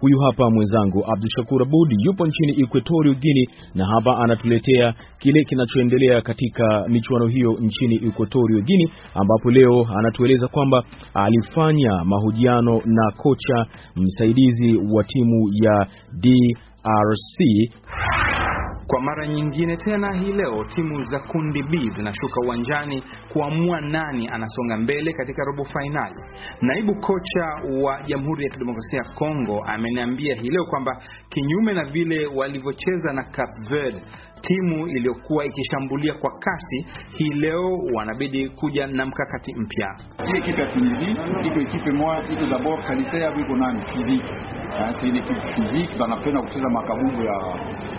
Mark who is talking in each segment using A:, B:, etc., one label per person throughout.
A: Huyu hapa mwenzangu Abdu Shakur Abud yupo nchini Equatorio Guinea, na hapa anatuletea kile kinachoendelea katika michuano hiyo nchini Equatorio Guinea, ambapo leo anatueleza kwamba alifanya mahojiano na kocha msaidizi wa timu ya DRC.
B: Kwa mara nyingine tena hii leo timu za kundi B zinashuka uwanjani kuamua nani anasonga mbele katika robo fainali. Naibu kocha wa Jamhuri ya Kidemokrasia ya Kongo ameniambia hii leo kwamba kinyume na vile walivyocheza na Cape Verde, timu iliyokuwa ikishambulia kwa kasi, hii leo wanabidi kuja na mkakati mpya.
C: Ekipe ya Tunisie iko ekipe moja iko dabord kalite yao iko nani physique c'est une équipe physique banapenda kucheza makabumbu ya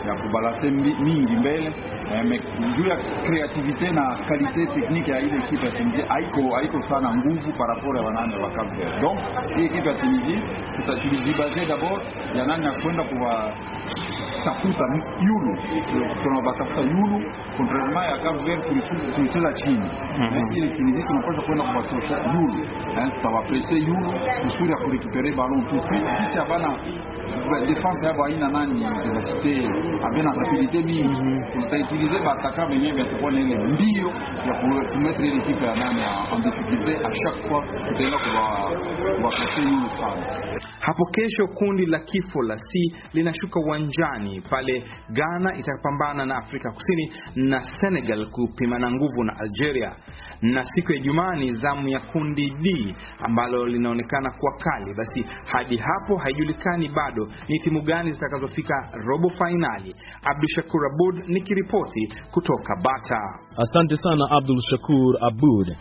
C: ya kubalase mingi mbele eh, juu ya kreativite na kalite technique ya ile ekipe ya Tunisie haiko haiko sana nguvu rapport ya wanane wa Cape Verde. Donc hii ekipe ya Tunisie tutatulizibaze d'abord ya nani ya kwenda kuwa tafuta yulu. Tunabatafuta yulu contrairement ya Cape Verde tulicheza chini ile Tunisie tunapaswa kwenda kuwatosha yulu. Tutawapresse yulu. Kusudi ya kurekupere suite. Kisi abana defense yabo haina nani capacité abena rapidité mingi tutautilize bataka benye batakuwa na ile mbio ya mettre l'équipe en difficulté à chaque fois tutaenda kuwapresse sana.
B: Hapo kesho kundi la kifo la C linashuka uwanjani. Pale Ghana itapambana na Afrika Kusini na Senegal kupimana nguvu na Algeria, na siku ya Ijumaa ni zamu ya kundi D ambalo linaonekana kuwa kali. Basi hadi hapo haijulikani bado ni timu gani zitakazofika robo fainali. Abdul Shakur Abud nikiripoti kutoka Bata.
A: Asante sana Abdul Shakur Abud.